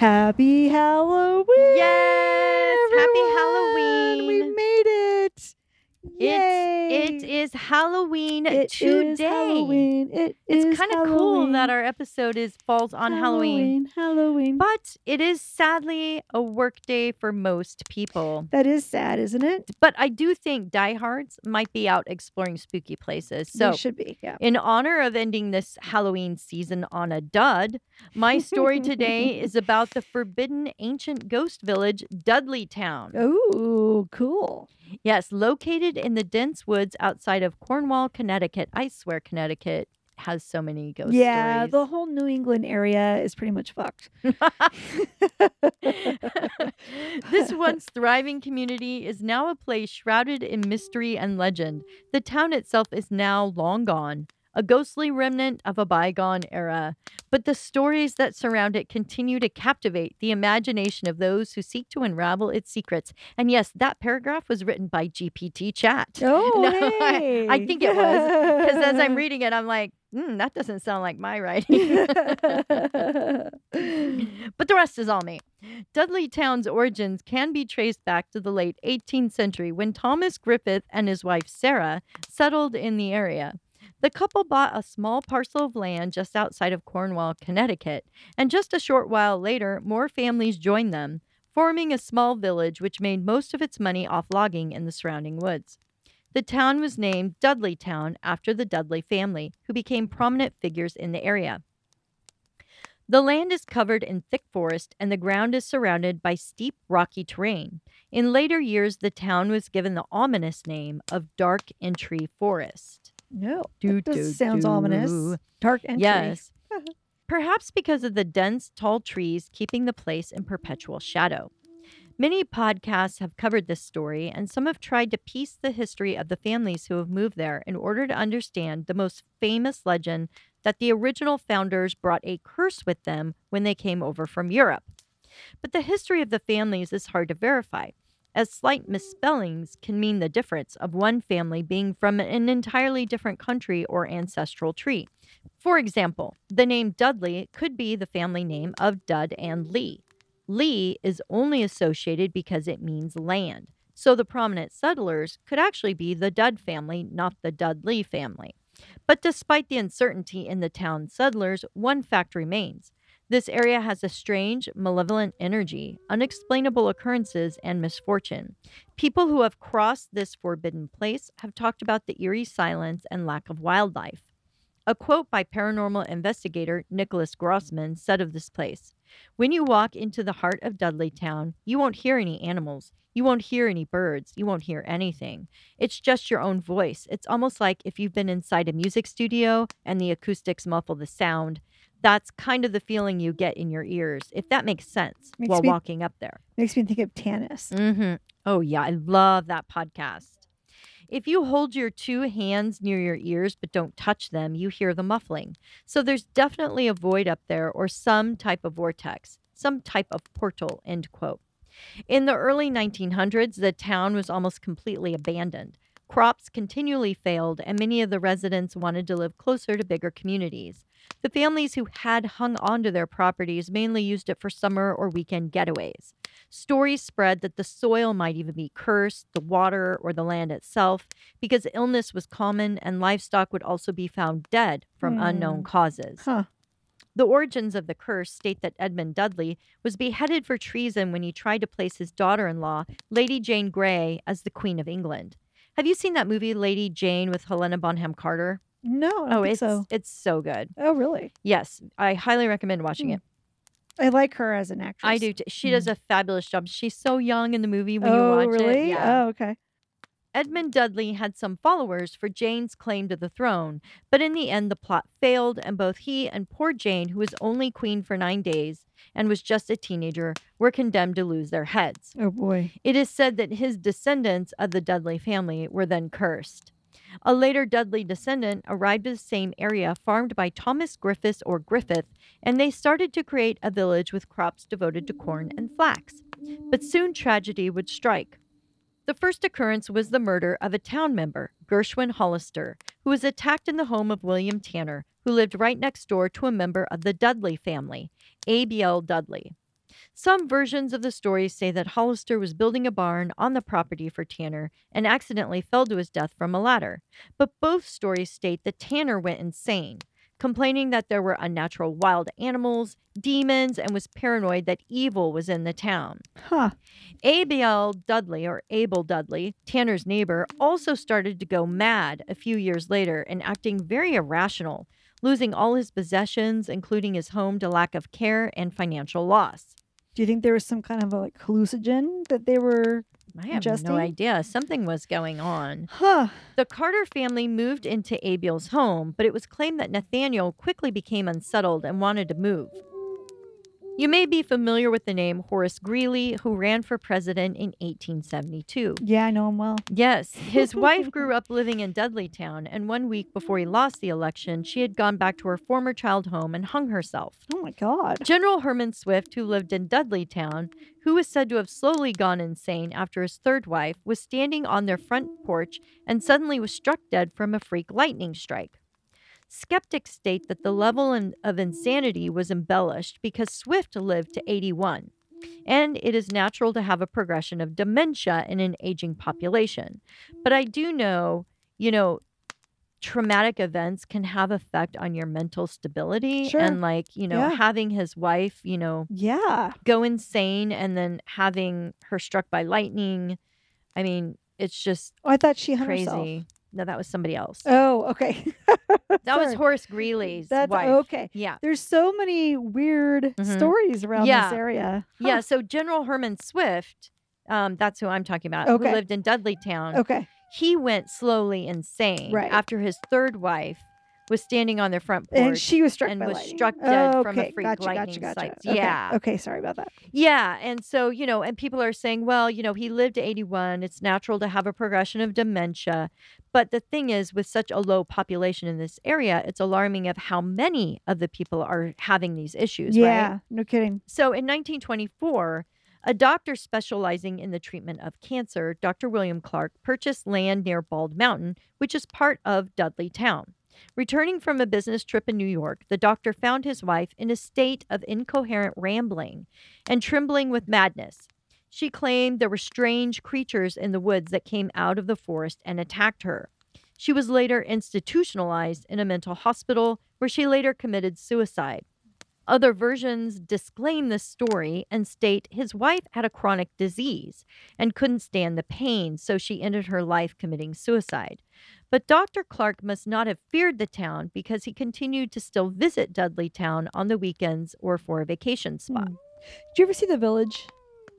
Happy Halloween! Yes! Happy everyone! Halloween! We made it! Yay! It is Halloween It is today. Halloween. It It's is kind of cool Halloween. that our episode is falls on Halloween. Halloween. But it is sadly a work day for most people. that is sad, isn't it? But I do think diehards might be out exploring spooky places. they So, should be. Yeah. in honor of ending this Halloween season on a dud, my story today is about the forbidden ancient ghost village, Dudley Town. Oh, cool. Yes, located in the dense woods outside of Cornwall, Connecticut. I swear Connecticut has so many ghost yeah, stories. the whole New England area is pretty much fucked. this once thriving community is now a place shrouded in mystery and legend. The town itself is now long gone, a ghostly remnant of a bygone era. But the stories that surround it continue to captivate the imagination of those who seek to unravel its secrets. And yes, that paragraph was written by GPT Chat. Oh, No, I- hey. I think it was, Because as I'm reading it, I'm like, hmm, that doesn't sound like my writing. but the rest is all me. Dudley Town's origins can be traced back to the late 18th century when Thomas Griffith and his wife Sarah settled in the area. The couple bought a small parcel of land just outside of Cornwall, Connecticut, and just a short while later, more families joined them, forming a small village which made most of its money off logging in the surrounding woods. The town was named Dudley Town after the Dudley family, who became prominent figures in the area. The land is covered in thick forest and the ground is surrounded by steep, rocky terrain. In later years, the town was given the ominous name of Dark Entry Forest. No, Do, that do, sounds do. ominous. Dark entry. Yes. Uh-huh. Perhaps because of the dense, tall trees keeping the place in perpetual shadow. Many podcasts have covered this story, and some have tried to piece the history of the families who have moved there in order to understand the most famous legend that the original founders brought a curse with them when they came over from Europe. But the history of the families is hard to verify, as slight misspellings can mean the difference of one family being from an entirely different country or ancestral tree. For example, the name Dudley could be the family name of Dud and Lee. Lee is only associated because it means land. So the prominent settlers could actually be the Dud family, not the Dudley family. But despite the uncertainty in the town settlers, one fact remains. This area has a strange, malevolent energy, unexplainable occurrences, and misfortune. People who have crossed this forbidden place have talked about the eerie silence and lack of wildlife. A quote by paranormal investigator Nicholas Grossman said of this place When you walk into the heart of Dudley Town, you won't hear any animals. You won't hear any birds. You won't hear anything. It's just your own voice. It's almost like if you've been inside a music studio and the acoustics muffle the sound. That's kind of the feeling you get in your ears, if that makes sense, Makes while me- walking up there. Makes me think of Tanis. Mm-hmm. Oh, yeah. I love that podcast. If you hold your two hands near your ears but don't touch them, you hear the muffling. So there's definitely a void up there or some type of vortex, some type of portal, end quote. In the early 1900s, the town was almost completely abandoned. Crops continually failed, and many of the residents wanted to live closer to bigger communities. The families who had hung onto their properties mainly used it for summer or weekend getaways. Stories spread that the soil might even be cursed, the water or the land itself, because illness was common and livestock would also be found dead from Hmm. unknown causes. Huh. The origins of the curse state that Edmund Dudley was beheaded for treason when he tried to place his daughter in law, Lady Jane Grey, as the Queen of England. Have you seen that movie, Lady Jane, with Helena Bonham Carter? No, I Oh, think it's so. it's so good. Oh, really? Yes, I highly recommend watching Hmm. it. I like her as an actress. I do. She does a fabulous job. She's so young in the movie when oh, you watch really? it. Yeah. Oh, okay. Edmund Dudley had some followers for Jane's claim to the throne, but in the end, the plot failed, and both he and poor Jane, who was only queen for nine days and was just a teenager, were condemned to lose their heads. Oh boy. It is said that his descendants of the Dudley family were then cursed. A later Dudley descendant arrived at the same area farmed by Thomas Griffiths or Griffith, and they started to create a village with crops devoted to corn and flax. But soon tragedy would strike. The first occurrence was the murder of a town member, Gershom Hollister, who was attacked in the home of William Tanner, who lived right next door to a member of the Dudley family, A.B.L. Dudley. Some versions of the story say that Hollister was building a barn on the property for Tanner and accidentally fell to his death from a ladder. But both stories state that Tanner went insane, complaining that there were unnatural wild animals, demons, and was paranoid that evil was in the town. Huh. ABL Dudley, or Abel Dudley, Tanner's neighbor, also started to go mad a few years later and acting very irrational, losing all his possessions, including his home, to lack of care and financial loss. Do you think there was some kind of a like hallucinogen that they were? I have Ingesting? no idea. Something was going on. Huh. The Carter family moved into Abiel's home, but it was claimed that Nathaniel quickly became unsettled and wanted to move. You may be familiar with the name Horace Greeley, who ran for president in 1872. Yeah, I know him well. Yes, his wife grew up living in Dudleytown, and one week before he lost the election, she had gone back to her former child home and hung herself. Oh my God. General Herman Swift, who lived in Dudleytown, who was said to have slowly gone insane after his third wife, was standing on their front porch and suddenly was struck dead from a freak lightning strike. Skeptics state that the level in- of insanity was embellished because Swift lived to 81, and it is natural to have a progression of dementia in an aging population. But I do know, you know, traumatic events can have effect on your mental stability Sure. and like you know Yeah. having his wife you know Yeah. go insane and then having her struck by lightning i mean it's just Oh, I thought she hung crazy herself. No that was somebody else Oh, okay. that was horace greeley's That's wife okay. yeah There's so many weird Mhm. stories around Yeah. this area. Huh. yeah so general herman swift um, that's who i'm talking about Okay. who lived in dudleytown Okay. he went slowly insane Right. after his third wife was standing on their front porch And she was struck and by was lightning. struck dead okay. from a freak gotcha, lightning gotcha, gotcha. Okay. Yeah. Okay. Sorry about that. Yeah. And so, you know, and people are saying, well, you know, he lived to 81. It's natural to have a progression of dementia. But the thing is, with such a low population in this area, it's alarming of how many of the people are having these issues, yeah. right? No kidding. So in 1924, a doctor specializing in the treatment of cancer, Dr. William Clark, purchased land near Bald Mountain, which is part of Dudley Town. Returning from a business trip in New York, the doctor found his wife in a state of incoherent rambling and trembling with madness. She claimed there were strange creatures in the woods that came out of the forest and attacked her. She was later institutionalized in a mental hospital where she later committed suicide. Other versions disclaim this story and state his wife had a chronic disease and couldn't stand the pain, so she ended her life committing suicide. But Dr. Clark must not have feared the town because he continued to still visit Dudleytown on the weekends or for a vacation spot. Hmm. Did you ever see The Village?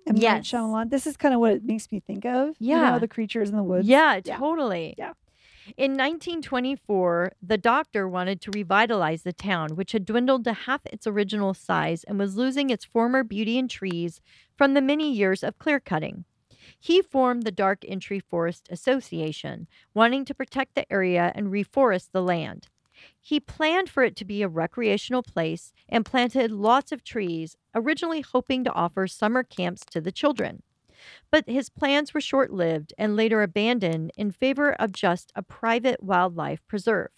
M. Night Yes. Shyamalan. This is kind of what it makes me think of. You Yeah. know, the creatures in the woods. Yeah, Yeah. totally. Yeah. In 1924, the doctor wanted to revitalize the town, which had dwindled to half its original size and was losing its former beauty and trees from the many years of clear cutting. He formed the Dark Entry Forest Association, wanting to protect the area and reforest the land. He planned for it to be a recreational place and planted lots of trees, originally hoping to offer summer camps to the children. But his plans were short lived and later abandoned in favor of just a private wildlife preserve.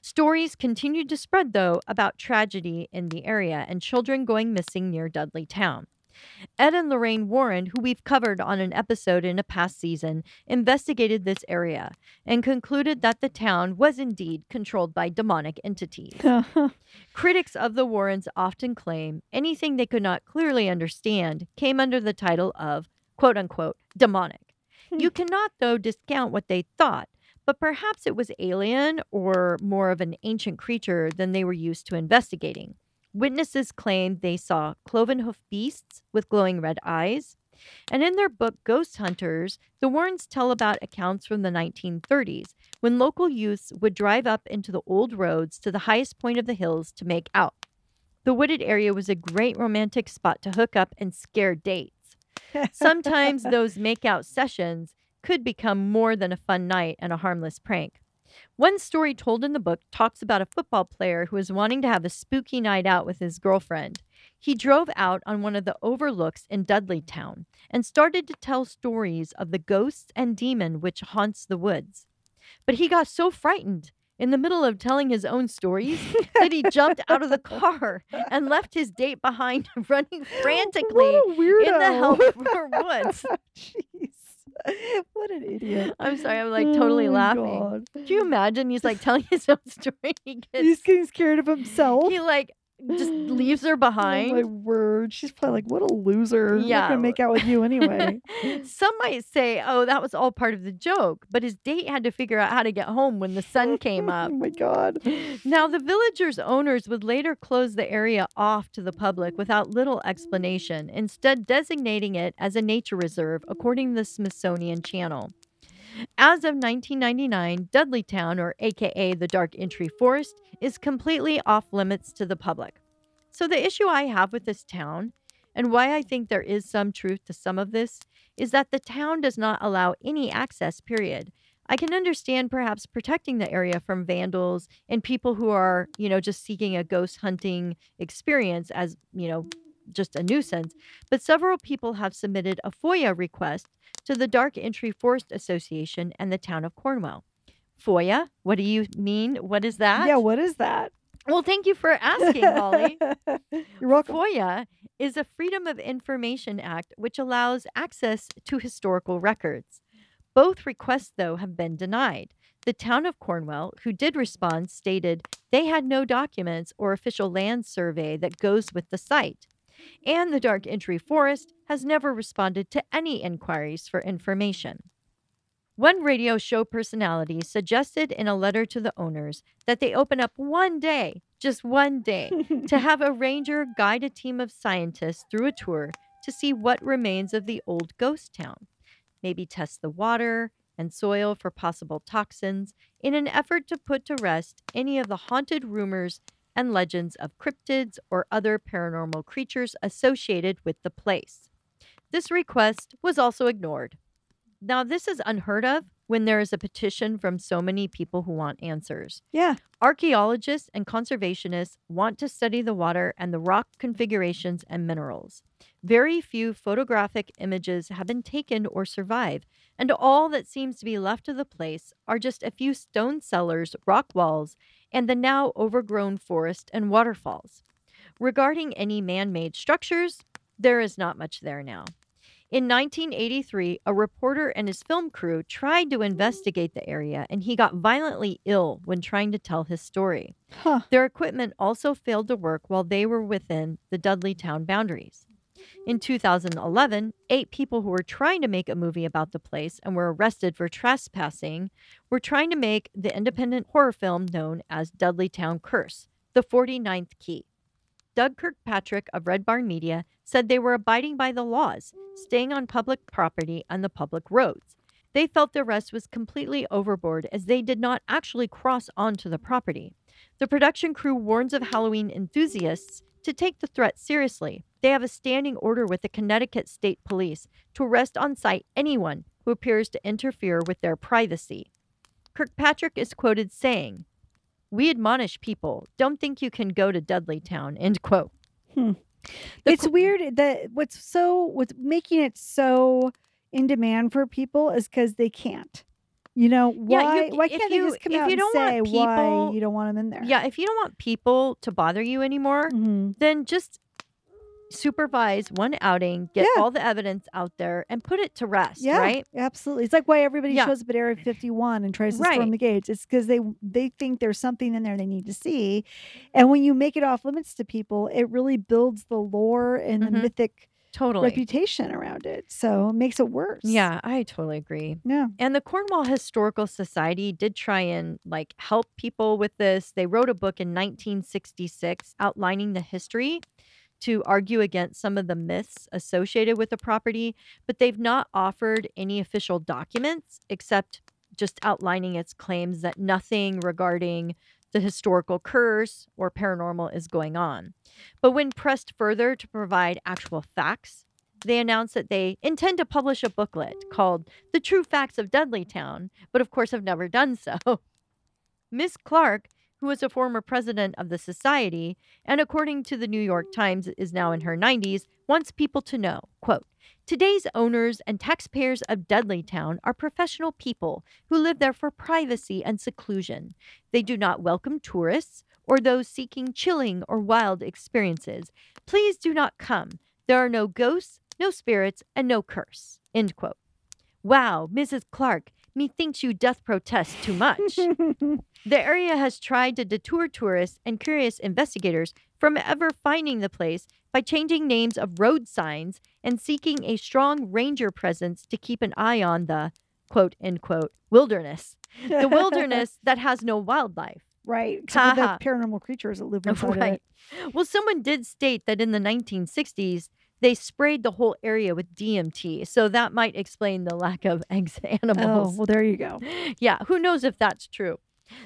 Stories continued to spread, though, about tragedy in the area and children going missing near Dudley Town. Ed and Lorraine Warren, who we've covered on an episode in a past season, investigated this area and concluded that the town was indeed controlled by demonic entities. Critics of the Warrens often claim anything they could not clearly understand came under the title of quote unquote demonic. Hmm. You cannot, though, discount what they thought, but perhaps it was alien or more of an ancient creature than they were used to investigating. Witnesses claimed they saw cloven hoof beasts with glowing red eyes, And in their book Ghost Hunters, the Warrens tell about accounts from the 1930s when local youths would drive up into the old roads to the highest point of the hills to make out. The wooded area was a great romantic spot to hook up and scare dates. Sometimes those makeout sessions could become more than a fun night and a harmless prank. One story told in the book talks about a football player who was wanting to have a spooky night out with his girlfriend. He drove out on one of the overlooks in Dudley Town and started to tell stories of the ghosts and demon which haunts the woods. But he got so frightened in the middle of telling his own stories that he jumped out of the car and left his date behind, running frantically What a weirdo. in the Helper Woods. Jeez. What an idiot. I'm sorry, I'm like totally Oh laughing. God. Do you imagine he's like telling his own story? He gets He's getting scared of himself. he like just leaves her Oh my word. She's probably like, what a loser. Yeah. I'm Yeah. gonna make out with you anyway. Some might say, oh, that was all part of the joke, but his date had to figure out how to get home when the sun came up. oh my god. Now, the villagers' owners would later close the area off to the public without little explanation, instead, designating it as a nature reserve according to the Smithsonian Channel. As of 1999, Dudleytown, or AKA the Dark Entry Forest, is completely off limits to the public. So, the issue I have with this town, and why I think there is some truth to some of this, is that the town does not allow any access, period. I can understand perhaps protecting the area from vandals and people who are, you know, just seeking a ghost hunting experience as, you know, just a nuisance. But several people have submitted a FOIA request to the Dark Entry Forest Association and the town of Cornwall. FOIA? What do you mean? What is that? Yeah, what is that? Well, thank you for asking, Holly. You're welcome. FOIA is a Freedom of Information Act which allows access to historical records. Both requests, though, have been denied. The town of Cornwall, who did respond, stated they had no documents or official land survey that goes with the site. And the Dark Entry Forest has never responded to any inquiries for information. One radio show personality suggested in a letter to the owners that they open up one day, just one day, to have a ranger guide a team of scientists through a tour to see what remains of the old ghost town. Maybe test the water and soil for possible toxins in an effort to put to rest any of the haunted rumors and legends of cryptids or other paranormal creatures associated with the place. This request was also ignored. Now, this is unheard of when there is a petition from so many people who want answers. yeah. Archaeologists and conservationists want to study the water and the rock configurations and minerals. Very few photographic images have been taken or survive, and all that seems to be left of the place are just a few stone cellars, rock walls, and the now overgrown forest and waterfalls. Regarding any man made structures, there is not much there now. In 1983, a reporter and his film crew tried to investigate the area, and he got violently ill when trying to tell his story. Huh. Their equipment also failed to work while they were within the Dudley town boundaries. In 2011, eight people who were trying to make a movie about the place and were arrested for trespassing were trying to make the independent horror film known as Dudley Town Curse, The 49th Key. Doug Kirkpatrick of Red Barn Media said they were abiding by the laws, staying on public property and the public roads. They felt the arrest was completely overboard as they did not actually cross onto the property. The production crew warns of Halloween enthusiasts to take the threat seriously. They have a standing order with the Connecticut State Police to arrest on site anyone who appears to interfere with their privacy. Kirkpatrick is quoted saying, We admonish people, don't think you can go to Dudleytown, end quote. Hmm. It's qu- weird that what's so what's making it so in demand for people is because they can't. You know Yeah, why? you- why can't you- they just come if out you and don't say want why people- you don't want them in there? Yeah, if you don't want people to bother you anymore, Mhm. then just supervise one outing, get Yeah. all the evidence out there, and put it to rest, Yeah, right? absolutely. It's like why everybody Yeah. shows up at Area 51 and tries to Right. storm the gates. It's because they they think there's something in there they need to see, and when you make it off limits to people, it really builds the lore and Mhm. the mythic Totally. reputation around it. So it makes it worse. Yeah, I totally agree. Yeah. And the Cornwall Historical Society did try and like help people with this. They wrote a book in 1966 outlining the history to argue against some of the myths associated with the property, but they've not offered any official documents except just outlining its claims that nothing regarding the historical curse or paranormal is going on. But when pressed further to provide actual facts, they announced that they intend to publish a booklet called The True Facts of Dudleytown, but of course have never done so. Miss Clark, who was a former president of the society and according to the New York Times is now in her 90s, wants people to know, quote, Today's owners and taxpayers of Dudleytown are professional people who live there for privacy and seclusion. They do not welcome tourists or those seeking chilling or wild experiences. Please do not come. There are no ghosts, no spirits, and no curse. End quote. Wow, Mrs. Clark, methinks you doth protest too much. the area has tried to detour tourists and curious investigators from ever finding the place by changing names of road signs and seeking a strong ranger presence to keep an eye on the quote unquote wilderness. The wilderness that has no wildlife. right. Except for the paranormal creatures that live inside Right. it. Well, someone did state that in the 1960s, they sprayed the whole area with DDT. So that might explain the lack of eggs Oh, animals. well, there you go. yeah, who knows if that's true?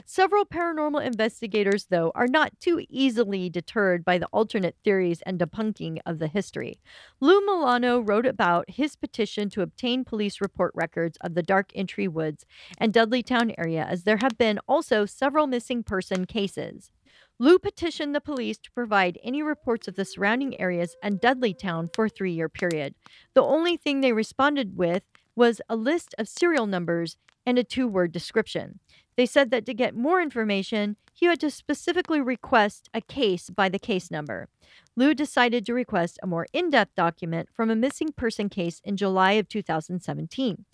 Several paranormal investigators, though, are not too easily deterred by the alternate theories and debunking of the history. Lou Milano wrote about his petition to obtain police report records of the Dark Entry Woods and Dudleytown area, as there have been also several missing person cases. Lou petitioned the police to provide any reports of the surrounding areas and Dudley Town for a three year period. The only thing they responded with was a list of serial numbers and a two word description. They said that to get more information, he had to specifically request a case by the case number. Lou decided to request a more in depth document from a missing person case in July of 2017.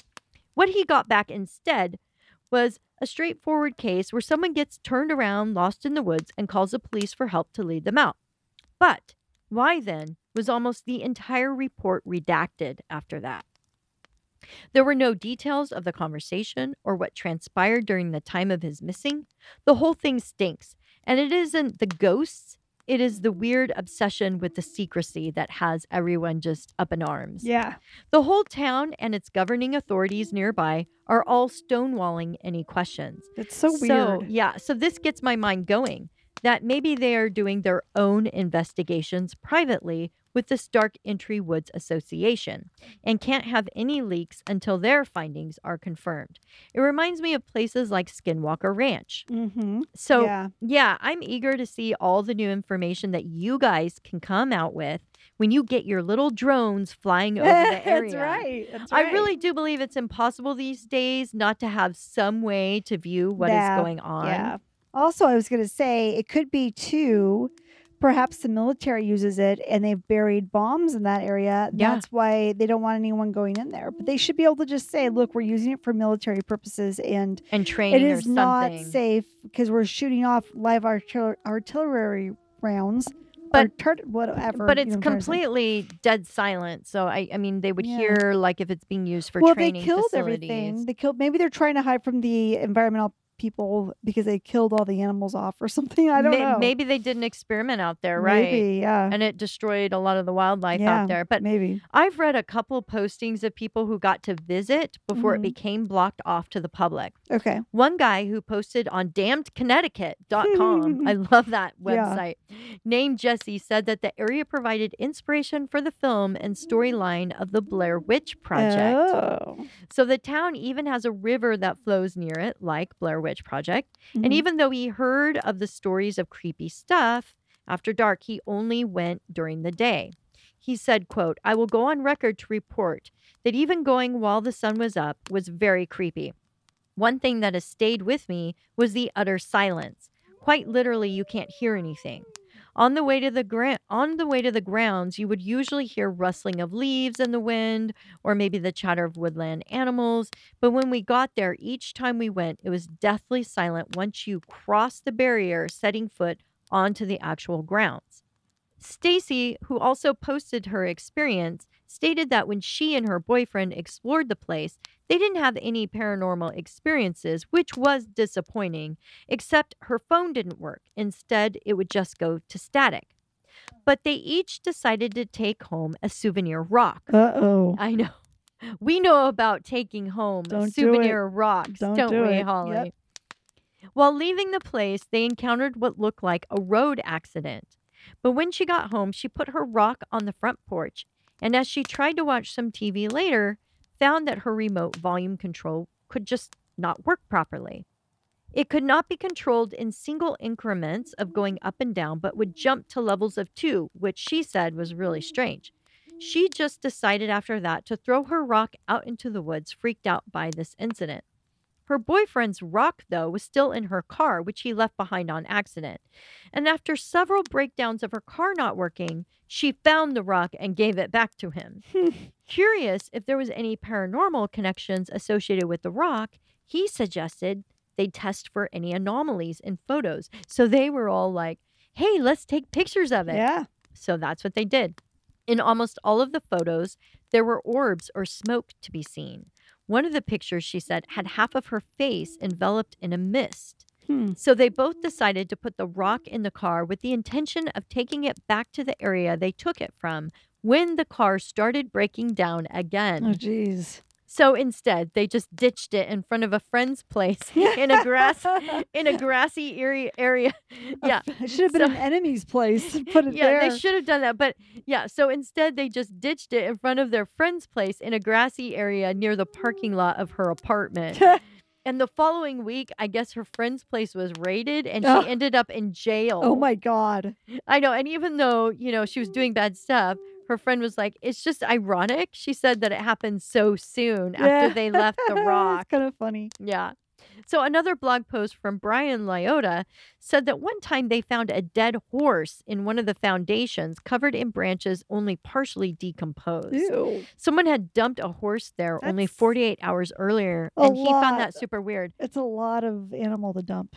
What he got back instead was a straightforward case where someone gets turned around, lost in the woods, and calls the police for help to lead them out. But why then was almost the entire report redacted after that? There were no details of the conversation or what transpired during the time of his missing. The whole thing stinks. And it isn't the ghosts, it is the weird obsession with the secrecy that has everyone just up in arms. Yeah. The whole town and its governing authorities nearby are all stonewalling any questions. It's so weird. yeah, so this gets my mind going that maybe they are doing their own investigations privately with this Dark Entry Woods Association and can't have any leaks until their findings are confirmed. It reminds me of places like Skinwalker Ranch. mm-hmm. So, yeah. yeah, I'm eager to see all the new information that you guys can come out with when you get your little drones flying over the area. That's right. That's I really do believe it's impossible these days not to have some way to view what is Yeah, going on. Yeah. Also, I was going to say it could be too. Perhaps the military uses it and they've buried bombs in that area. Yeah. That's why they don't want anyone going in there. But they should be able to just say, look, we're using it for military purposes and And training It is not safe because we're shooting off live artil- artillery rounds. But- tur- whatever. But you it's know what I'm trying to say. completely dead silent. So I, I mean, they would Yeah. hear like if it's being used for training. well, they killed facilities. everything. They killed. Maybe they're trying to hide from the environmental people because they killed all the animals off or something. I don't May- know. Maybe they did an experiment out there, right? Maybe, yeah. And it destroyed a lot of the wildlife Yeah, out there. But maybe. I've read a couple postings of people who got to visit before Mhm. it became blocked off to the public. Okay. One guy who posted on damnedconnecticut.com, I love that Yeah. website, named Jesse, said that the area provided inspiration for the film and storyline of the Blair Witch Project. Oh. So the town even has a river that flows near it, like Blair Witch Project. And Mhm. even though he heard of the stories of creepy stuff after dark, he only went during the day. He said, quote, I will go on record to report that even going while the sun was up was very creepy. One thing that has stayed with me was the utter silence. Quite literally, you can't hear anything. On the way to the gra- on the way to the grounds, you would usually hear rustling of leaves in the wind or maybe the chatter of woodland animals, but when we got there each time we went, it was deathly silent once you crossed the barrier setting foot onto the actual grounds. Stacy, who also posted her experience, stated that when she and her boyfriend explored the place, they didn't have any paranormal experiences, which was disappointing, except her phone didn't work. Instead, it would just go to static. but they each decided to take home a souvenir rock. Uh oh. I know. We know about taking home Don't do souvenir rocks, Don't don't, do we, it. Holly? Yep. While leaving the place, they encountered what looked like a road accident. But when she got home, she put her rock on the front porch, and as she tried to watch some TV later, found that her remote volume control could just not work properly. It could not be controlled in single increments of going up and down, but would jump to levels of two, which she said was really strange. She just decided after that to throw her rock out into the woods, freaked out by this incident. Her boyfriend's rock, though, was still in her car, which he left behind on accident. And after several breakdowns of her car not working, she found the rock and gave it back to him. Curious if there was any paranormal connections associated with the rock, he suggested they test for any anomalies in photos. So they were all like, hey, let's take pictures of it. Yeah. So that's what they did. In almost all of the photos, there were orbs or smoke to be seen. One of the pictures, she said, had half of her face enveloped in a mist. Hmm. So they both decided to put the rock in the car with the intention of taking it back to the area they took it from when the car started breaking down again. Oh, jeez. So instead, they just ditched it in front of a friend's place in a grass in a grassy area area. Yeah. It should have been So- an enemy's place. Put it Yeah, there. they should have done that. But yeah, so instead they just ditched it in front of their friend's place in a grassy area near the parking lot of her apartment. and the following week, I guess her friend's place was raided and she Ugh. ended up in jail. oh my God. I know. And even though, you know, she was doing bad stuff, her friend was like, it's just ironic. She said that it happened so soon Yeah. after they left the rock. it's kind of funny. Yeah. So another blog post from Brian Lyota said that one time they found a dead horse in one of the foundations covered in branches only partially decomposed. Ew. Someone had dumped a horse there only 48 hours earlier and he found that super weird. It's a lot of animal to dump.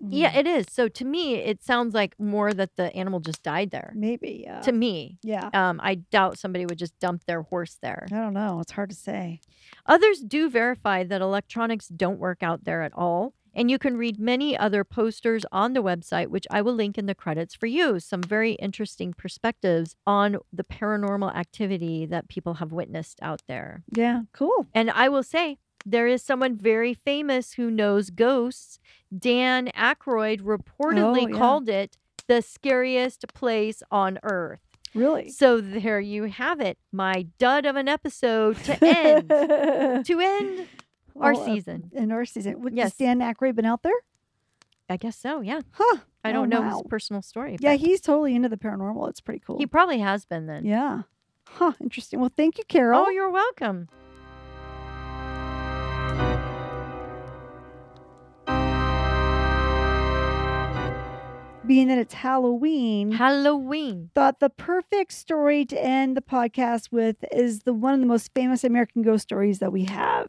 Yeah, Mm, it is. So to me it sounds like more that the animal just died there. maybe. Yeah. To me, yeah. um I doubt somebody would just dump their horse there. I don't know. It's hard to say. Others do verify that electronics don't work out there at all. And you can read many other posters on the website, which I will link in the credits for you. Some very interesting perspectives on the paranormal activity that people have witnessed out there. Yeah. Cool. And I will say, there is someone very famous who knows ghosts. Dan Aykroyd reportedly Oh, yeah. called it the scariest place on earth. Really. So there you have it, my dud of an episode to end. to end our Well, uh, season. in our season. Would Yes. Dan Aykroyd been out there? I guess so, yeah. Huh. I Oh, don't know wow. his personal story. Yeah, he's totally into the paranormal. It's pretty cool. he probably has been then. yeah. Huh. Interesting. Well, thank you, Carol. Oh, you're welcome. Being that it's Halloween, Halloween. thought the perfect story to end the podcast with is the one of the most famous American ghost stories that we have.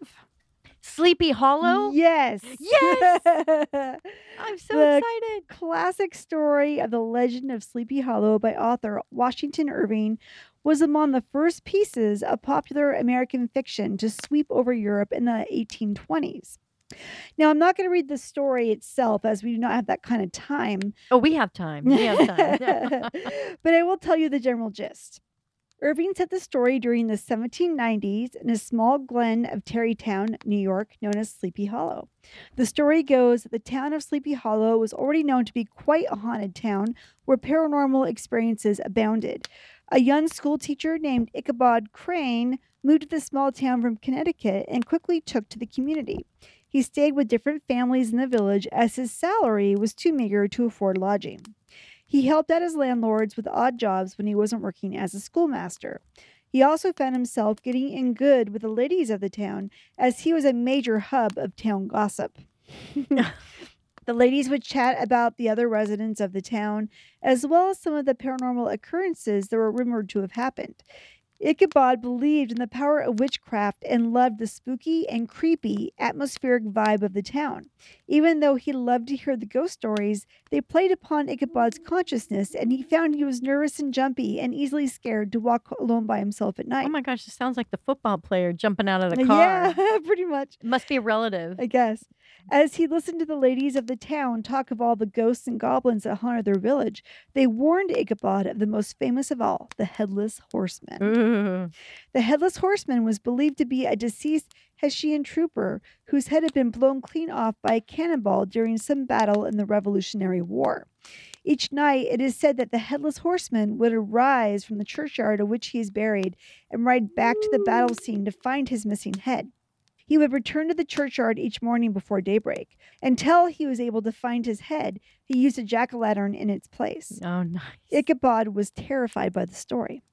Sleepy Hollow. Yes. Yes! I'm so The- excited. classic story of the legend of Sleepy Hollow by author Washington Irving was among the first pieces of popular American fiction to sweep over Europe in the 1820s. Now, I'm not going to read the story itself as we do not have that kind of time, Oh, we have time. We have time. but I will tell you the general gist. Irving set the story during the 1790s in a small glen of Tarrytown, New York, known as Sleepy Hollow. The story goes that the town of Sleepy Hollow was already known to be quite a haunted town where paranormal experiences abounded. A young school teacher named Ichabod Crane moved to the small town from Connecticut and quickly took to the community. He stayed with different families in the village as his salary was too meager to afford lodging. He helped out his landlords with odd jobs when he wasn't working as a schoolmaster. He also found himself getting in good with the ladies of the town as he was a major hub of town gossip. the ladies would chat about the other residents of the town, as well as some of the paranormal occurrences that were rumored to have happened. Ichabod believed in the power of witchcraft and loved the spooky and creepy atmospheric vibe of the town. Even though he loved to hear the ghost stories, they played upon Ichabod's consciousness, and he found he was nervous and jumpy and easily scared to walk alone by himself at oh night. Oh my gosh, this sounds like the football player jumping out of the car. Yeah, pretty much. Must be a relative. I guess. As he listened to the ladies of the town talk of all the ghosts and goblins that haunted their village, they warned Ichabod of the most famous of all, the Headless Horseman. Ooh. The Headless Horseman was believed to be a deceased Hessian trooper whose head had been blown clean off by a cannonball during some battle in the Revolutionary War. Each night, it is said that the Headless Horseman would arise from the churchyard in which he is buried and ride back to the battle scene to find his missing head. He would return to the churchyard each morning before daybreak. Until he was able to find his head, he used a jack o' lantern in its place. Oh, nice. Ichabod was terrified by the story.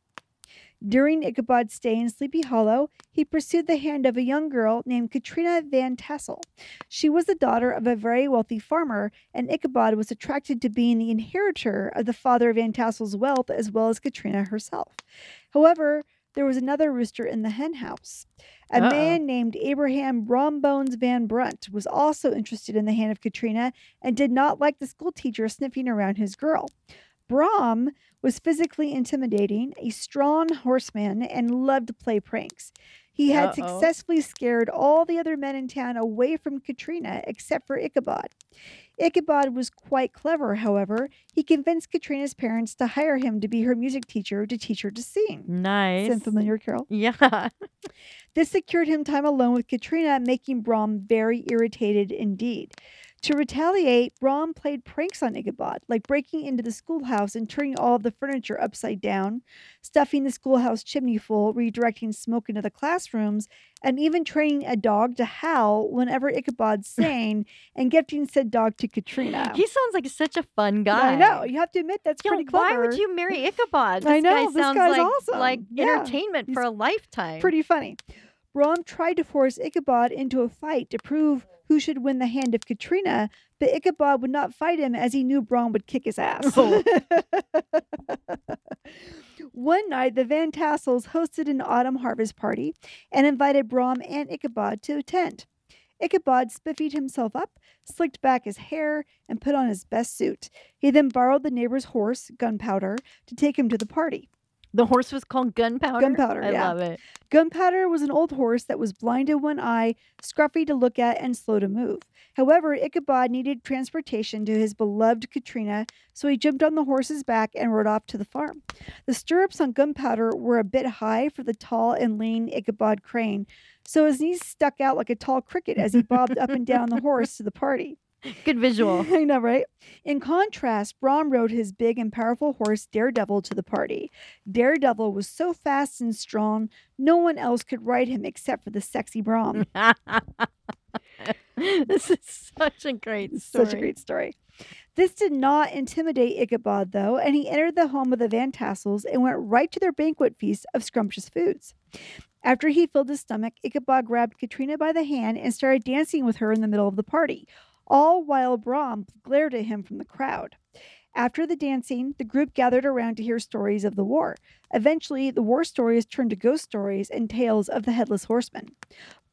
During Ichabod's stay in Sleepy Hollow, he pursued the hand of a young girl named Katrina Van Tassel. She was the daughter of a very wealthy farmer, and Ichabod was attracted to being the inheritor of the father of Van Tassel's wealth as well as Katrina herself. However, there was another rooster in the hen house. A Uh-oh. man named Abraham Brom Bones Van Brunt was also interested in the hand of Katrina and did not like the schoolteacher sniffing around his girl. Brom was physically intimidating, a strong horseman, and loved to play pranks. He had Uh-oh. successfully scared all the other men in town away from Katrina except for Ichabod. Ichabod was quite clever, however. He convinced Katrina's parents to hire him to be her music teacher to teach her to sing. Nice. Sound familiar, Carol? Yeah. This secured him time alone with Katrina, making Brom very irritated indeed. To retaliate, Brom played pranks on Ichabod, like breaking into the schoolhouse and turning all of the furniture upside down, stuffing the schoolhouse chimney full, redirecting smoke into the classrooms, and even training a dog to howl whenever Ichabod sang and gifting said dog to Katrina. He sounds like such a fun guy. I know. You have to admit that's know, pretty clever. why would you marry Ichabod? This I know, Guy this sounds guy's like, awesome. Like Yeah, entertainment for a lifetime. Pretty funny. Brom tried to force Ichabod into a fight to prove who should win the hand of Katrina, but Ichabod would not fight him as he knew Brom would kick his ass. Oh. One night, the Van Tassels hosted an autumn harvest party and invited Brom and Ichabod to attend. Ichabod spiffied himself up, slicked back his hair, and put on his best suit. He then borrowed the neighbor's horse, Gunpowder, to take him to the party. The horse was called Gunpowder. Gunpowder, I yeah. love it. Gunpowder was an old horse that was blind in one eye, scruffy to look at, and slow to move. However, Ichabod needed transportation to his beloved Katrina, so he jumped on the horse's back and rode off to the farm. The stirrups on Gunpowder were a bit high for the tall and lean Ichabod Crane, so his knees stuck out like a tall cricket as he bobbed up and down the horse to the party. Good visual. I know, right? In contrast, Brom rode his big and powerful horse Daredevil to the party. Daredevil was so fast and strong, no one else could ride him except for the sexy Brom. this is such a great story. Such a great story. This did not intimidate Ichabod, though, and he entered the home of the Van Tassels and went right to their banquet feast of scrumptious foods. After he filled his stomach, Ichabod grabbed Katrina by the hand and started dancing with her in the middle of the party, all while Brom glared at him from the crowd. After the dancing, the group gathered around to hear stories of the war. Eventually, the war stories turned to ghost stories and tales of the Headless Horseman.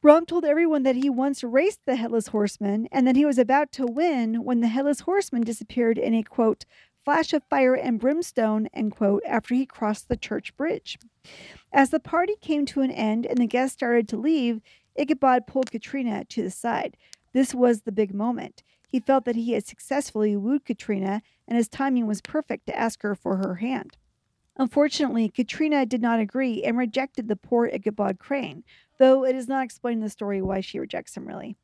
Brom told everyone that he once raced the Headless Horseman and that he was about to win when the Headless Horseman disappeared in a quote, flash of fire and brimstone, end quote, after he crossed the church bridge. As the party came to an end and the guests started to leave, Ichabod pulled Katrina to the side. This was the big moment. He felt that he had successfully wooed Katrina, and his timing was perfect to ask her for her hand. Unfortunately, Katrina did not agree and rejected the poor Ichabod Crane, though it is not explained in the story why she rejects him really.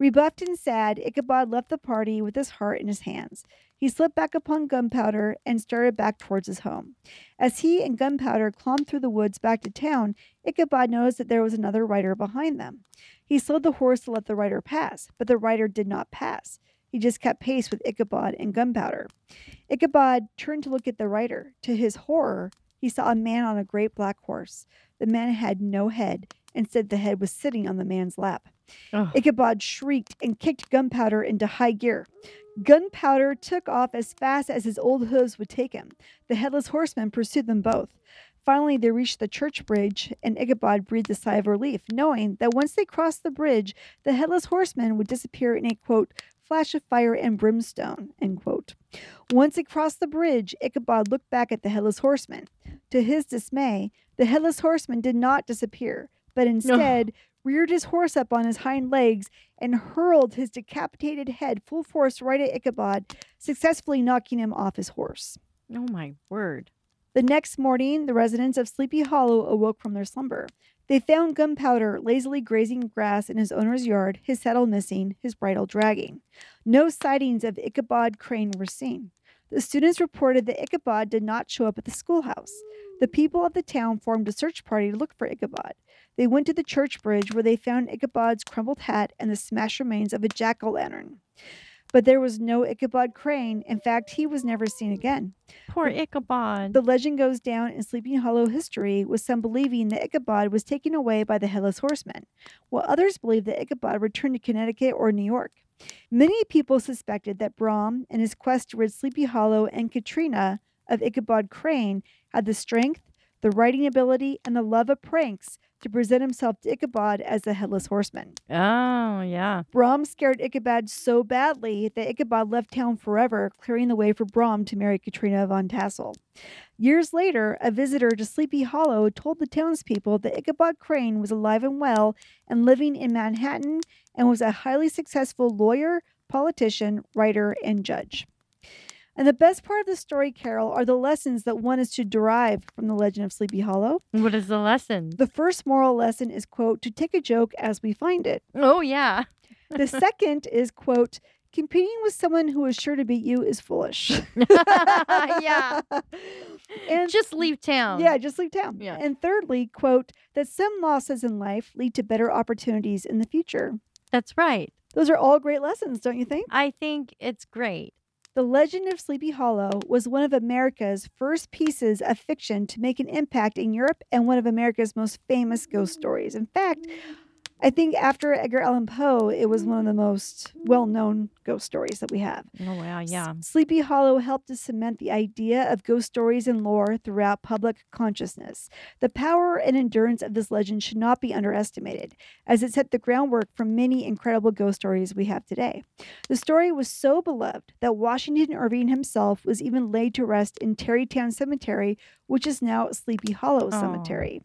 Rebuffed and sad, Ichabod left the party with his heart in his hands. He slipped back upon Gunpowder and started back towards his home. As he and Gunpowder clombed through the woods back to town, Ichabod noticed that there was another rider behind them. He slowed the horse to let the rider pass, but the rider did not pass. He just kept pace with Ichabod and Gunpowder. Ichabod turned to look at the rider. To his horror, he saw a man on a great black horse. The man had no head. Instead, the head was sitting on the man's lap. Ichabod shrieked and kicked Gunpowder into high gear. Gunpowder took off as fast as his old hooves would take him. The headless horseman pursued them both. Finally, they reached the church bridge, and Ichabod breathed a sigh of relief, knowing that once they crossed the bridge, the headless horseman would disappear in a quote, flash of fire and brimstone. End quote. Once across the bridge, Ichabod looked back at the headless horseman. To his dismay, the headless horseman did not disappear, but instead reared his horse up on his hind legs and hurled his decapitated head full force right at Ichabod, successfully knocking him off his horse. Oh my word. The next morning, the residents of Sleepy Hollow awoke from their slumber. They found Gunpowder lazily grazing grass in his owner's yard, his saddle missing, his bridle dragging. No sightings of Ichabod Crane were seen. The students reported that Ichabod did not show up at the schoolhouse. The people of the town formed a search party to look for Ichabod. They went to the church bridge where they found Ichabod's crumbled hat and the smashed remains of a jack o' lantern. But there was no Ichabod Crane. In fact, he was never seen again. Poor Ichabod. The legend goes down in Sleeping Hollow history, with some believing that Ichabod was taken away by the Headless Horseman, while others believe that Ichabod returned to Connecticut or New York. Many people suspected that Brom, in his quest to rid Sleepy Hollow and Katrina of Ichabod Crane, had the strength, the writing ability, and the love of pranks to present himself to Ichabod as the Headless Horseman. oh, yeah. Brom scared Ichabod so badly that Ichabod left town forever, clearing the way for Brom to marry Katrina Van Tassel. Years later, a visitor to Sleepy Hollow told the townspeople that Ichabod Crane was alive and well and living in Manhattan and was a highly successful lawyer, politician, writer, and judge. And the best part of the story, Carol, are the lessons that one is to derive from the legend of Sleepy Hollow. What is the lesson? The first moral lesson is, quote, to take a joke as we find it. Oh, yeah. The second is, quote, competing with someone who is sure to beat you is foolish. yeah. And Just leave town. yeah, just leave town. Yeah. And thirdly, quote, that some losses in life lead to better opportunities in the future. That's right. Those are all great lessons, don't you think? I think it's great. The Legend of Sleepy Hollow was one of America's first pieces of fiction to make an impact in Europe and one of America's most famous ghost stories. In fact, I think after Edgar Allan Poe, it was one of the most well known ghost stories that we have. Oh, wow. Yeah. Sleepy Hollow helped to cement the idea of ghost stories and lore throughout public consciousness. The power and endurance of this legend should not be underestimated, as it set the groundwork for many incredible ghost stories we have today. The story was so beloved that Washington Irving himself was even laid to rest in Tarrytown Cemetery, which is now Sleepy Hollow Oh. Cemetery.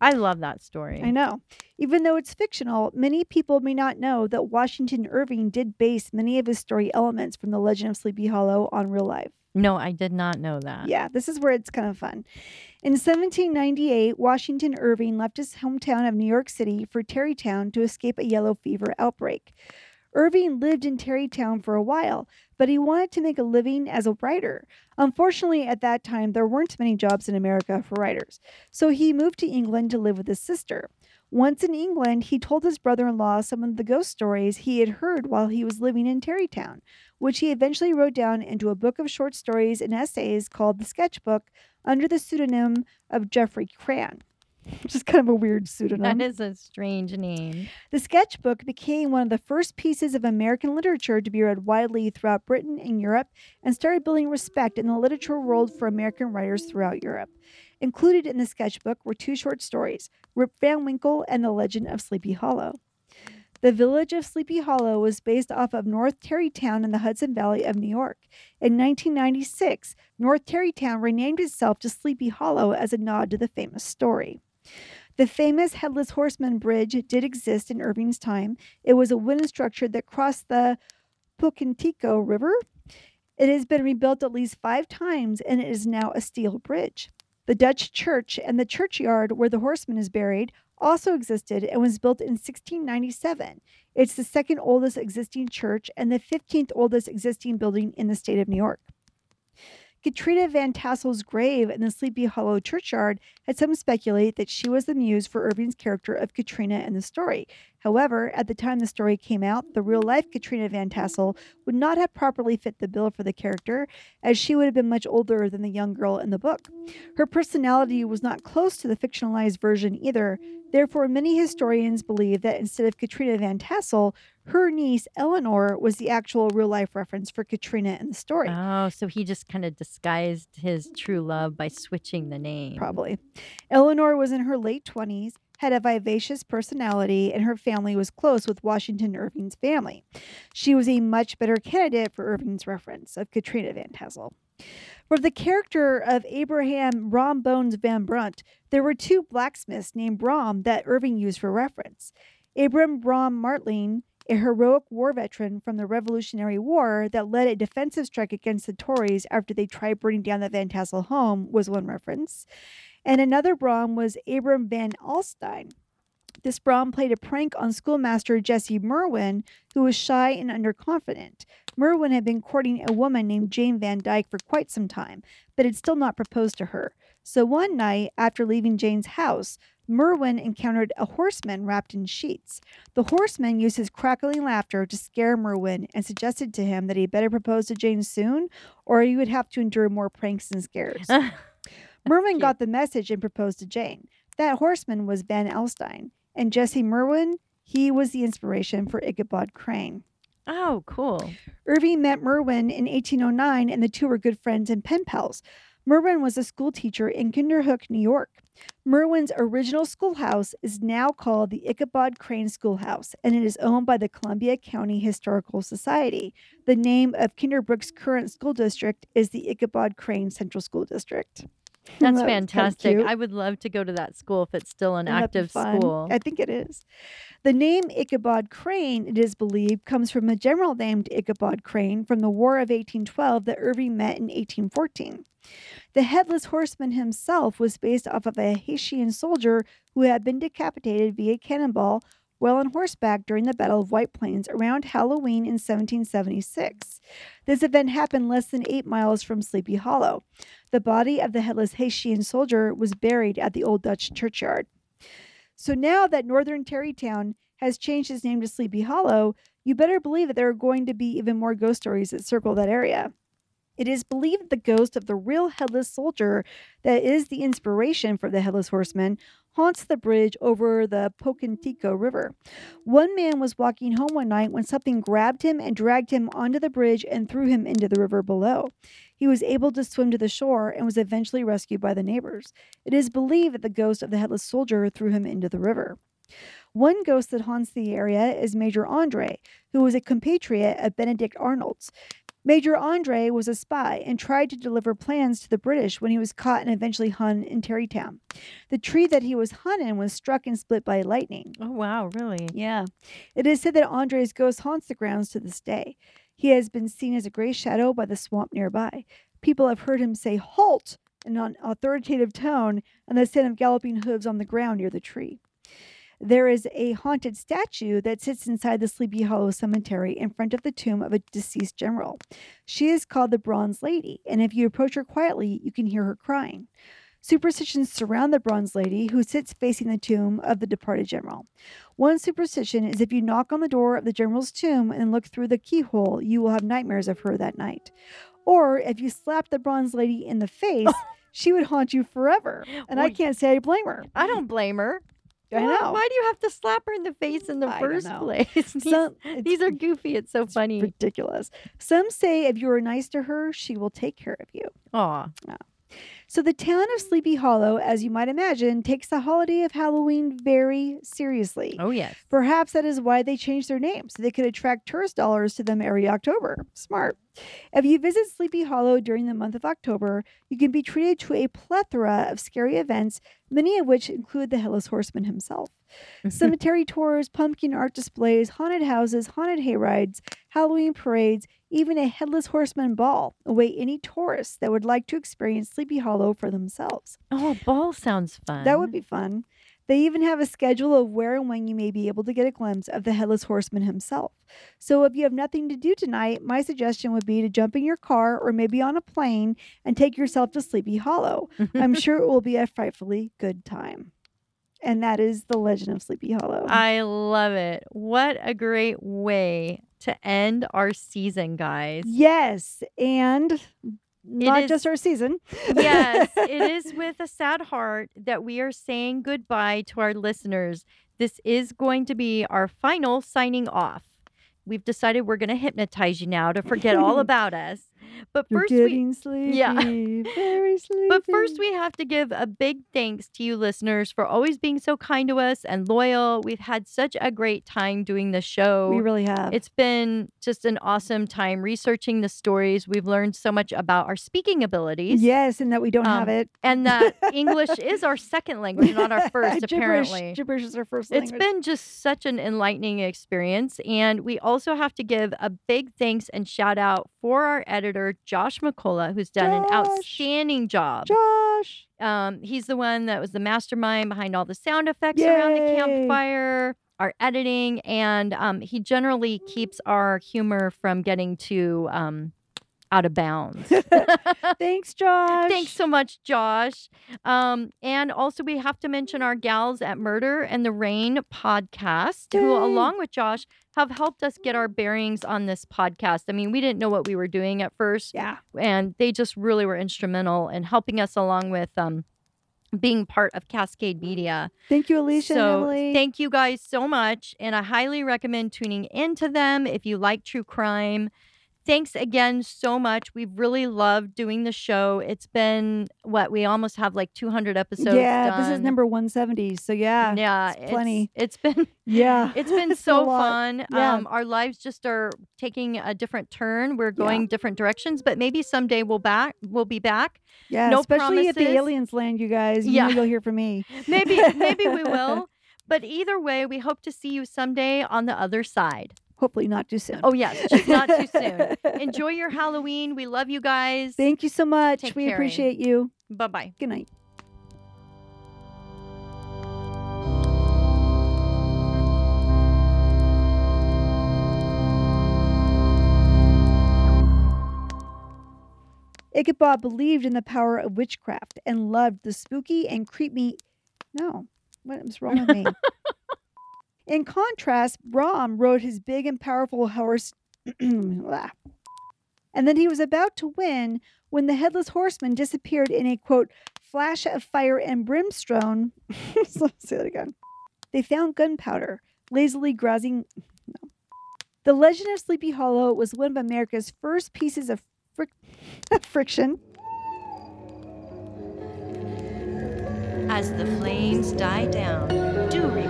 I love that story. I know. Even though it's fictional, many people may not know that Washington Irving did base many of his story elements from the legend of Sleepy Hollow on real life. No, I did not know that. Yeah, this is where it's kind of fun. In 1798, Washington Irving left his hometown of New York City for Tarrytown to escape a yellow fever outbreak. Irving lived in Tarrytown for a while, but he wanted to make a living as a writer. Unfortunately, at that time, there weren't many jobs in America for writers, so he moved to England to live with his sister. Once in England, he told his brother in law some of the ghost stories he had heard while he was living in Tarrytown, which he eventually wrote down into a book of short stories and essays called The Sketchbook under the pseudonym of Geoffrey Crayon, which is kind of a weird pseudonym. That is a strange name. The sketchbook became one of the first pieces of American literature to be read widely throughout Britain and Europe and started building respect in the literature world for American writers throughout Europe. Included in the sketchbook were two short stories Rip Van Winkle and The Legend of Sleepy Hollow. The village of Sleepy Hollow was based off of North Tarrytown in the Hudson Valley of New York. In 1996, North Tarrytown renamed itself to Sleepy Hollow as a nod to the famous story. The famous Headless Horseman Bridge did exist in Irving's time. It was a wooden structure that crossed the Pocantico River. It has been rebuilt at least five times and it is now a steel bridge. The Dutch church and the churchyard where the horseman is buried also existed and was built in 1697. It's the second oldest existing church and the 15th oldest existing building in the state of New York. Katrina Van Tassel's grave in the Sleepy Hollow churchyard had some speculate that she was the muse for Irving's character of Katrina in the story. However, at the time the story came out, the real life Katrina Van Tassel would not have properly fit the bill for the character, as she would have been much older than the young girl in the book. Her personality was not close to the fictionalized version either. Therefore, many historians believe that instead of Katrina Van Tassel, her niece Eleanor was the actual real life reference for Katrina in the story. Oh, so he just kind of disguised his true love by switching the name. Probably. Eleanor was in her late 20s, had a vivacious personality, and her family was close with Washington Irving's family. She was a much better candidate for Irving's reference of Katrina Van Tassel. For the character of Abraham Brom Bones Van Brunt, there were two blacksmiths named Brom that Irving used for reference. Abram Brom Martling, a heroic war veteran from the Revolutionary War that led a defensive strike against the Tories after they tried burning down the Van Tassel home, was one reference. And another Brom was Abram Van Alstyne. This Brom played a prank on schoolmaster Jesse Merwin, who was shy and underconfident. Merwin had been courting a woman named Jane Van Dyke for quite some time, but had still not proposed to her. So one night, after leaving Jane's house, Merwin encountered a horseman wrapped in sheets. The horseman used his crackling laughter to scare Merwin and suggested to him that he better propose to Jane soon, or he would have to endure more pranks and scares. Merwin got the message and proposed to Jane. That horseman was Van Alstyne, and Jesse Merwin, he was the inspiration for Ichabod Crane. oh, cool. Irving met Merwin in 1809, and the two were good friends and pen pals. Merwin was a school teacher in Kinderhook, New York. Merwin's original schoolhouse is now called the Ichabod Crane Schoolhouse, and it is owned by the Columbia County Historical Society. The name of Kinderhook's current school district is the Ichabod Crane Central School District. That's That fantastic. I would love to go to that school if it's still an that be active school. I think it is. The name Ichabod Crane, it is believed, comes from a general named Ichabod Crane from the War of 1812 that Irving met in 1814. The headless horseman himself was based off of a Hessian soldier who had been decapitated via cannonball while on horseback during the Battle of White Plains around Halloween in 1776. This event happened less than eight miles from Sleepy Hollow. The body of the headless Hessian soldier was buried at the Old Dutch churchyard. So now that Northern Tarrytown has changed its name to Sleepy Hollow, you better believe that there are going to be even more ghost stories that circle that area. It is believed the ghost of the real headless soldier that is the inspiration for the headless horseman haunts the bridge over the Pocantico River. One man was walking home one night when something grabbed him and dragged him onto the bridge and threw him into the river below. He was able to swim to the shore and was eventually rescued by the neighbors. It is believed that the ghost of the headless soldier threw him into the river. One ghost that haunts the area is Major Andre, who was a compatriot of Benedict Arnold's. Major Andre was a spy and tried to deliver plans to the British when he was caught and eventually hung in Tarrytown. The tree that he was hung in was struck and split by lightning. Oh, wow. Really? Yeah. It is said that Andre's ghost haunts the grounds to this day. He has been seen as a gray shadow by the swamp nearby. People have heard him say, Halt! in an authoritative tone and the sound of galloping hooves on the ground near the tree. There is a haunted statue that sits inside the Sleepy Hollow Cemetery in front of the tomb of a deceased general. She is called the Bronze Lady, and if you approach her quietly, you can hear her crying. Superstitions surround the Bronze Lady, who sits facing the tomb of the departed general. One superstition is if you knock on the door of the general's tomb and look through the keyhole, you will have nightmares of her that night. Or if you slap the Bronze Lady in the face, she would haunt you forever. And I can't say I blame her. I don't blame her. I Why- know. Why do you have to slap her in the face in the I first place? these, Some- these are goofy. It's so funny. ridiculous. Some say if you are nice to her, she will take care of you. Aw. So the town of Sleepy Hollow, as you might imagine, takes the holiday of Halloween very seriously. Oh, yes. Perhaps that is why they changed their name, so they could attract tourist dollars to them every October. Smart. If you visit Sleepy Hollow during the month of October, you can be treated to a plethora of scary events, many of which include the Headless Horseman himself. Cemetery tours, pumpkin art displays, haunted houses, haunted hayrides, Halloween parades, even a Headless Horseman ball await any tourists that would like to experience Sleepy Hollow for themselves. oh, a ball sounds fun. That would be fun. They even have a schedule of where and when you may be able to get a glimpse of the Headless Horseman himself. So if you have nothing to do tonight, my suggestion would be to jump in your car or maybe on a plane and take yourself to Sleepy Hollow. I'm sure it will be a frightfully good time. And that is the legend of Sleepy Hollow. I love it. What a great way to end our season, guys. yes, and not is- just our season. yes, it is with a sad heart that we are saying goodbye to our listeners. This is going to be our final signing off. We've decided we're going to hypnotize you now to forget all about us. But You're first we sleepy. Yeah. Very sleepy. But first, we have to give a big thanks to you listeners for always being so kind to us and loyal. We've had such a great time doing the show. we really have. It's been just an awesome time researching the stories. We've learned so much about our speaking abilities. yes, and that we don't have Um, it. And that English is our second language, not our first, apparently. Gibberish is our first It's language. been just such an enlightening experience. And we also have to give a big thanks and shout out for our editor, Josh McCullough, who's done an outstanding job. Josh. Um, he's the one that was the mastermind behind all the sound effects around the campfire, our editing, and um, he generally keeps our humor from getting too um, out of bounds. Thanks, Josh. Thanks so much, Josh. Um, and also, we have to mention our gals at Murder and the Rain podcast, who, along with Josh, have helped us get our bearings on this podcast. I mean, we didn't know what we were doing at first, Yeah. and they just really were instrumental in helping us along with um, being part of Cascade Media. Thank you, Alicia and so Emily. thank you guys so much, and I highly recommend tuning into them if you like true crime. Thanks again so much. We've really loved doing the show. It's been what we almost have like 200 episodes. yeah, this is number 170. So yeah. yeah, it's plenty. It's been Yeah. it's been It's so fun. Yeah. Um, our lives just are taking a different turn. We're going different directions, but maybe someday we'll back. We'll be back. Yeah. no especially at the aliens land, you guys. You Yeah. know you'll hear from me. Maybe maybe we will. But either way, we hope to see you someday on the other side. Hopefully not too soon. Oh yes, just not too soon. Enjoy your Halloween. We love you guys. Thank you so much. Take we care, appreciate you. Bye bye. Good night. Ichabod believed in the power of witchcraft and loved the spooky and creepy. No, what was wrong with me? in contrast, Brom rode his big and powerful horse. And then he was about to win when the headless horseman disappeared in a quote flash of fire and brimstone. so, say that again. They found gunpowder lazily grazing. No. The Legend of Sleepy Hollow was one of America's first pieces of fric- friction. As the flames die down, do undaunted.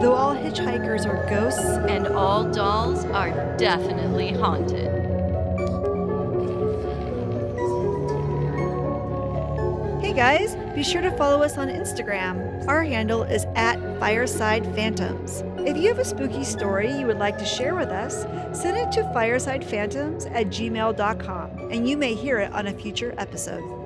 Though all hitchhikers are ghosts, And all dolls are definitely haunted. Hey guys, be sure to follow us on Instagram. Our handle is at Fireside Phantoms. If you have a spooky story you would like to share with us, send it to firesidephantoms at gmail.com and you may hear it on a future episode.